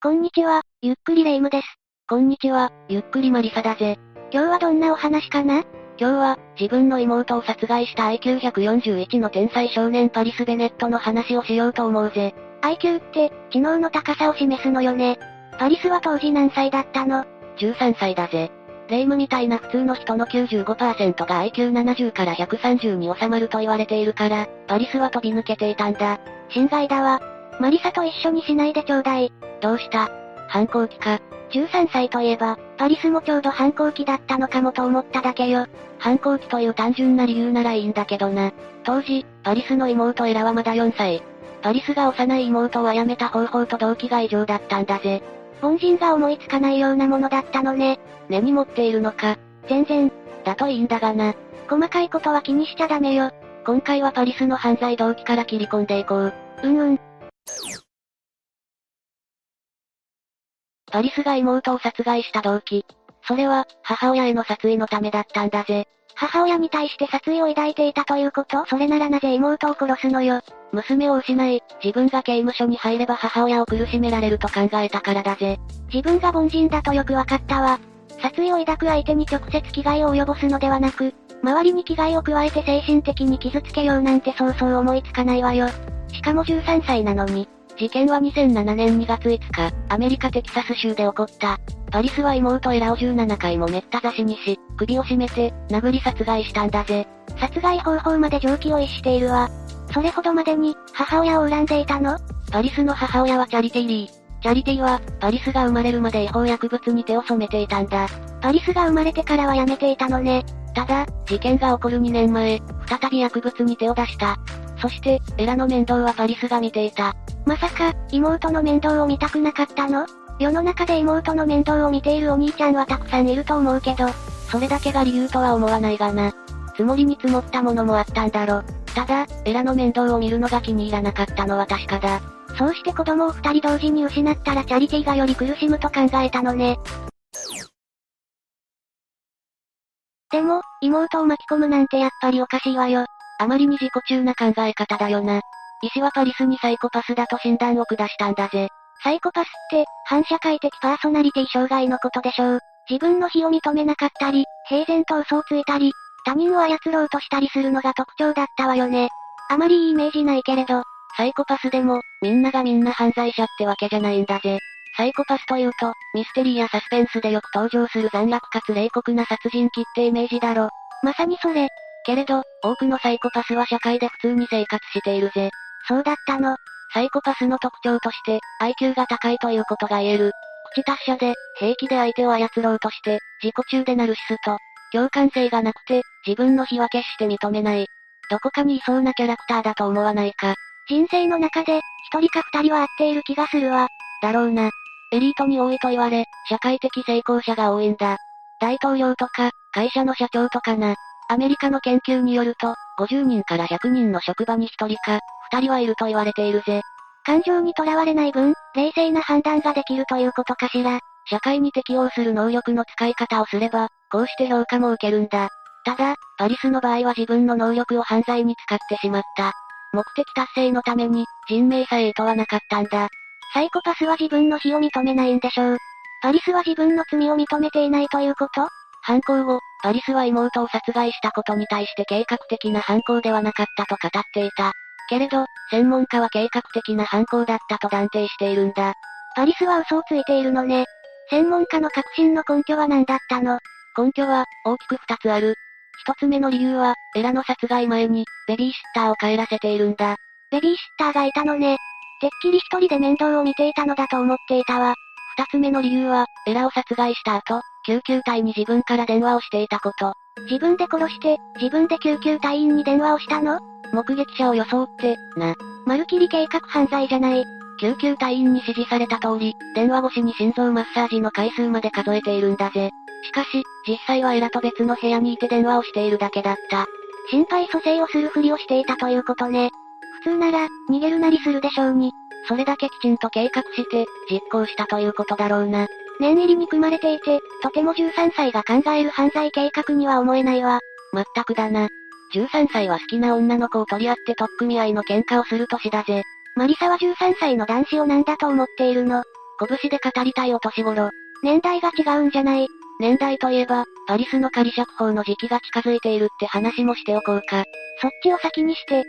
こんにちは、ゆっくりレ夢ムです。こんにちは、ゆっくりマリサだぜ。今日はどんなお話かな？今日は、自分の妹を殺害した IQ141 の天才少年パリス・ベネットの話をしようと思うぜ。IQ って、知能の高さを示すのよね。パリスは当時何歳だったの ?13 歳だぜ。レ夢ムみたいな普通の人の95%が IQ70 から130に収まると言われているから、パリスは飛び抜けていたんだ。心外だわ。マリサと一緒にしないでちょうだい。どうした？反抗期か。13歳といえば、パリスもちょうど反抗期だったのかもと思っただけよ。反抗期という単純な理由ならいいんだけどな。当時、パリスの妹エラはまだ4歳。パリスが幼い妹を殺めた方法と動機が異常だったんだぜ。凡人が思いつかないようなものだったのね。根に持っているのか。全然。だといいんだがな。細かいことは気にしちゃダメよ。今回はパリスの犯罪動機から切り込んでいこう。うんうん。パリスが妹を殺害した動機。それは、母親への殺意のためだったんだぜ。母親に対して殺意を抱いていたということ？それならなぜ妹を殺すのよ？娘を失い、自分が刑務所に入れば母親を苦しめられると考えたからだぜ。自分が凡人だとよくわかったわ。殺意を抱く相手に直接危害を及ぼすのではなく、周りに危害を加えて精神的に傷つけようなんてそうそう思いつかないわよ。しかも13歳なのに、事件は2007年2月5日、アメリカテキサス州で起こった。パリスは妹エラを17回もめった刺しにし、首を絞めて、殴り殺害したんだぜ。殺害方法まで常軌を逸しているわ。それほどまでに、母親を恨んでいたの？パリスの母親はチャリティーリー。チャリティは、パリスが生まれるまで違法薬物に手を染めていたんだ。パリスが生まれてからはやめていたのね。ただ、事件が起こる2年前、再び薬物に手を出した。そして、エラの面倒はパリスが見ていた。まさか、妹の面倒を見たくなかったの？世の中で妹の面倒を見ているお兄ちゃんはたくさんいると思うけど、それだけが理由とは思わないがな。積もりに積もったものもあったんだろ。ただ、エラの面倒を見るのが気に入らなかったのは確かだ。そうして子供を二人同時に失ったらチャリティーがより苦しむと考えたのね。でも、妹を巻き込むなんてやっぱりおかしいわよ。あまりに自己中な考え方だよな。医師はパリスにサイコパスだと診断を下したんだぜ。サイコパスって、反社会的パーソナリティ障害のことでしょう。自分の非を認めなかったり、平然と嘘をついたり、他人を操ろうとしたりするのが特徴だったわよね。あまりいいイメージないけれど、サイコパスでも、みんながみんな犯罪者ってわけじゃないんだぜ。サイコパスというと、ミステリーやサスペンスでよく登場する残虐かつ冷酷な殺人鬼ってイメージだろ。まさにそれ。けれど、多くのサイコパスは社会で普通に生活しているぜ。そうだったの。サイコパスの特徴として、IQ が高いということが言える。口達者で、平気で相手を操ろうとして、自己中でナルシスト。共感性がなくて、自分の非は決して認めない。どこかにいそうなキャラクターだと思わないか。人生の中で、一人か二人は合っている気がするわ。だろうな。エリートに多いと言われ、社会的成功者が多いんだ。大統領とか、会社の社長とかな。アメリカの研究によると、50人から100人の職場に1人か、2人はいると言われているぜ。感情にとらわれない分、冷静な判断ができるということかしら。社会に適応する能力の使い方をすれば、こうして評価も受けるんだ。ただ、パリスの場合は自分の能力を犯罪に使ってしまった。目的達成のために、人命さえ厭わなかったんだ。サイコパスは自分の非を認めないんでしょう。パリスは自分の罪を認めていないということ？犯行後、パリスは妹を殺害したことに対して計画的な犯行ではなかったと語っていた。けれど、専門家は計画的な犯行だったと断定しているんだ。パリスは嘘をついているのね。専門家の確信の根拠は何だったの？根拠は、大きく二つある。一つ目の理由は、エラの殺害前に、ベビーシッターを帰らせているんだ。ベビーシッターがいたのね。てっきり一人で面倒を見ていたのだと思っていたわ。二つ目の理由は、エラを殺害した後、救急隊に自分から電話をしていたこと。自分で殺して、自分で救急隊員に電話をしたの？目撃者を装って、な。まるきり計画犯罪じゃない。救急隊員に指示された通り、電話越しに心臓マッサージの回数まで数えているんだぜ。しかし、実際はエラと別の部屋にいて電話をしているだけだった。心肺蘇生をするふりをしていたということね。普通なら、逃げるなりするでしょうに。それだけきちんと計画して、実行したということだろうな。念入りに組まれていて、とても13歳が考える犯罪計画には思えないわ。まったくだな。13歳は好きな女の子を取り合って取っ組み合いの喧嘩をする年だぜ。マリサは13歳の男子を何だと思っているの？拳で語りたいお年頃。年代が違うんじゃない？年代といえば、パリスの仮釈放の時期が近づいているって話もしておこうか。そっちを先にして。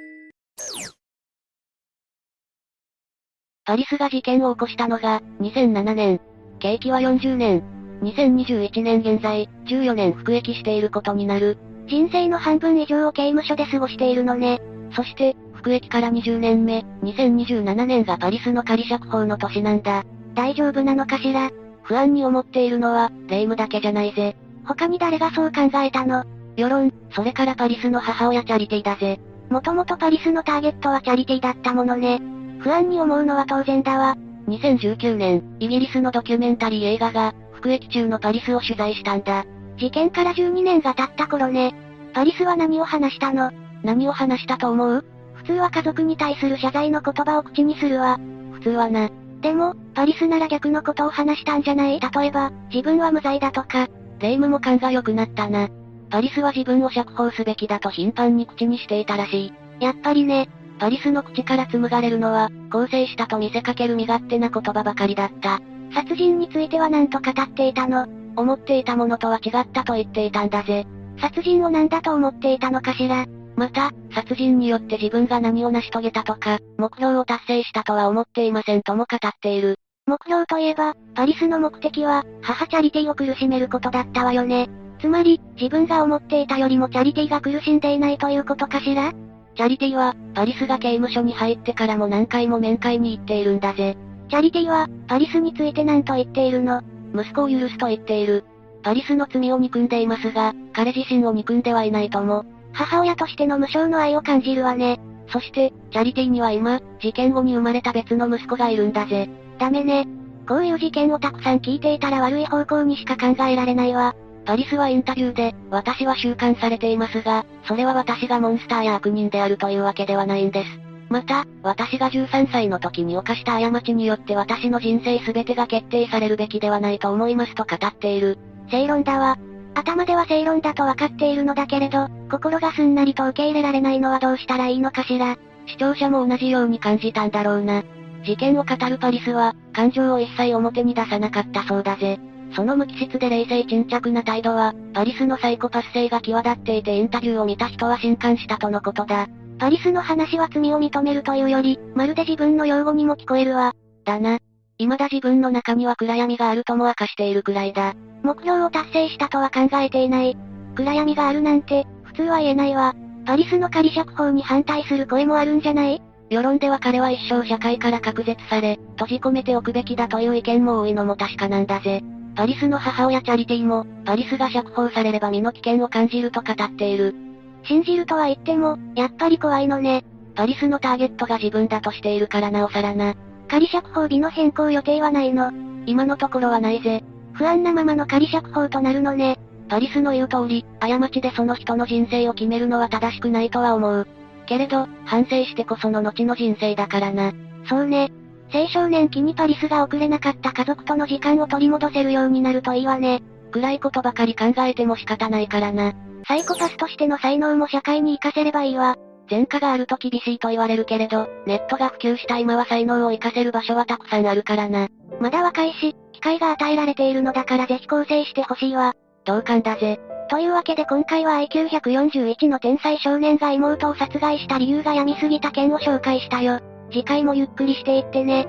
パリスが事件を起こしたのが、2007年。刑期は40年。2021年現在、14年服役していることになる。人生の半分以上を刑務所で過ごしているのね。そして、服役から20年目、2027年がパリスの仮釈放の年なんだ。大丈夫なのかしら？不安に思っているのは、霊夢だけじゃないぜ。他に誰がそう考えたの？世論、それからパリスの母親チャリティだぜ。もともとパリスのターゲットはチャリティだったものね。不安に思うのは当然だわ。2019年、イギリスのドキュメンタリー映画が、服役中のパリスを取材したんだ。事件から12年が経った頃ね。パリスは何を話したの？何を話したと思う？普通は家族に対する謝罪の言葉を口にするわ。普通はな。でも、パリスなら逆のことを話したんじゃない？例えば、自分は無罪だとか。霊夢も勘が良くなったな。パリスは自分を釈放すべきだと頻繁に口にしていたらしい。やっぱりね。パリスの口から紡がれるのは、構成したと見せかける身勝手な言葉ばかりだった。殺人については何と語っていたの？思っていたものとは違ったと言っていたんだぜ。殺人を何だと思っていたのかしら？また、殺人によって自分が何を成し遂げたとか、目標を達成したとは思っていませんとも語っている。目標といえば、パリスの目的は、母チャリティを苦しめることだったわよね。つまり、自分が思っていたよりもチャリティが苦しんでいないということかしら？チャリティは、パリスが刑務所に入ってからも何回も面会に行っているんだぜ。チャリティは、パリスについて何と言っているの？息子を許すと言っている。パリスの罪を憎んでいますが、彼自身を憎んではいないとも。母親としての無償の愛を感じるわね。そして、チャリティには今、事件後に生まれた別の息子がいるんだぜ。ダメね。こういう事件をたくさん聞いていたら悪い方向にしか考えられないわ。パリスはインタビューで、私は収監されていますが、それは私がモンスターや悪人であるというわけではないんです。また、私が13歳の時に犯した過ちによって私の人生全てが決定されるべきではないと思いますと語っている。正論だわ。頭では正論だと分かっているのだけれど、心がすんなりと受け入れられないのはどうしたらいいのかしら。視聴者も同じように感じたんだろうな。事件を語るパリスは、感情を一切表に出さなかったそうだぜ。その無機質で冷静沈着な態度は、パリスのサイコパス性が際立っていてインタビューを見た人は震撼したとのことだ。パリスの話は罪を認めるというより、まるで自分の用語にも聞こえるわ。だな。未だ自分の中には暗闇があるとも明かしているくらいだ。目標を達成したとは考えていない。暗闇があるなんて、普通は言えないわ。パリスの仮釈放に反対する声もあるんじゃない？世論では彼は一生社会から隔絶され、閉じ込めておくべきだという意見も多いのも確かなんだぜ。パリスの母親チャリティも、パリスが釈放されれば身の危険を感じると語っている。信じるとは言っても、やっぱり怖いのね。パリスのターゲットが自分だとしているからなおさらな。仮釈放日の変更予定はないの今のところはないぜ。不安なままの仮釈放となるのね。パリスの言う通り、過ちでその人の人生を決めるのは正しくないとは思う。けれど、反省してこその後の人生だからな。そうね。青少年期にパリスが送れなかった家族との時間を取り戻せるようになるといいわね。暗いことばかり考えても仕方ないからな。サイコパスとしての才能も社会に活かせればいいわ。前科があると厳しいと言われるけれど、ネットが普及した今は才能を活かせる場所はたくさんあるからな。まだ若いし、機会が与えられているのだからぜひ構成してほしいわ。同感だぜ。というわけで今回は IQ141 の天才少年が妹を殺害した理由が病みすぎた件を紹介したよ。次回もゆっくりしていってね。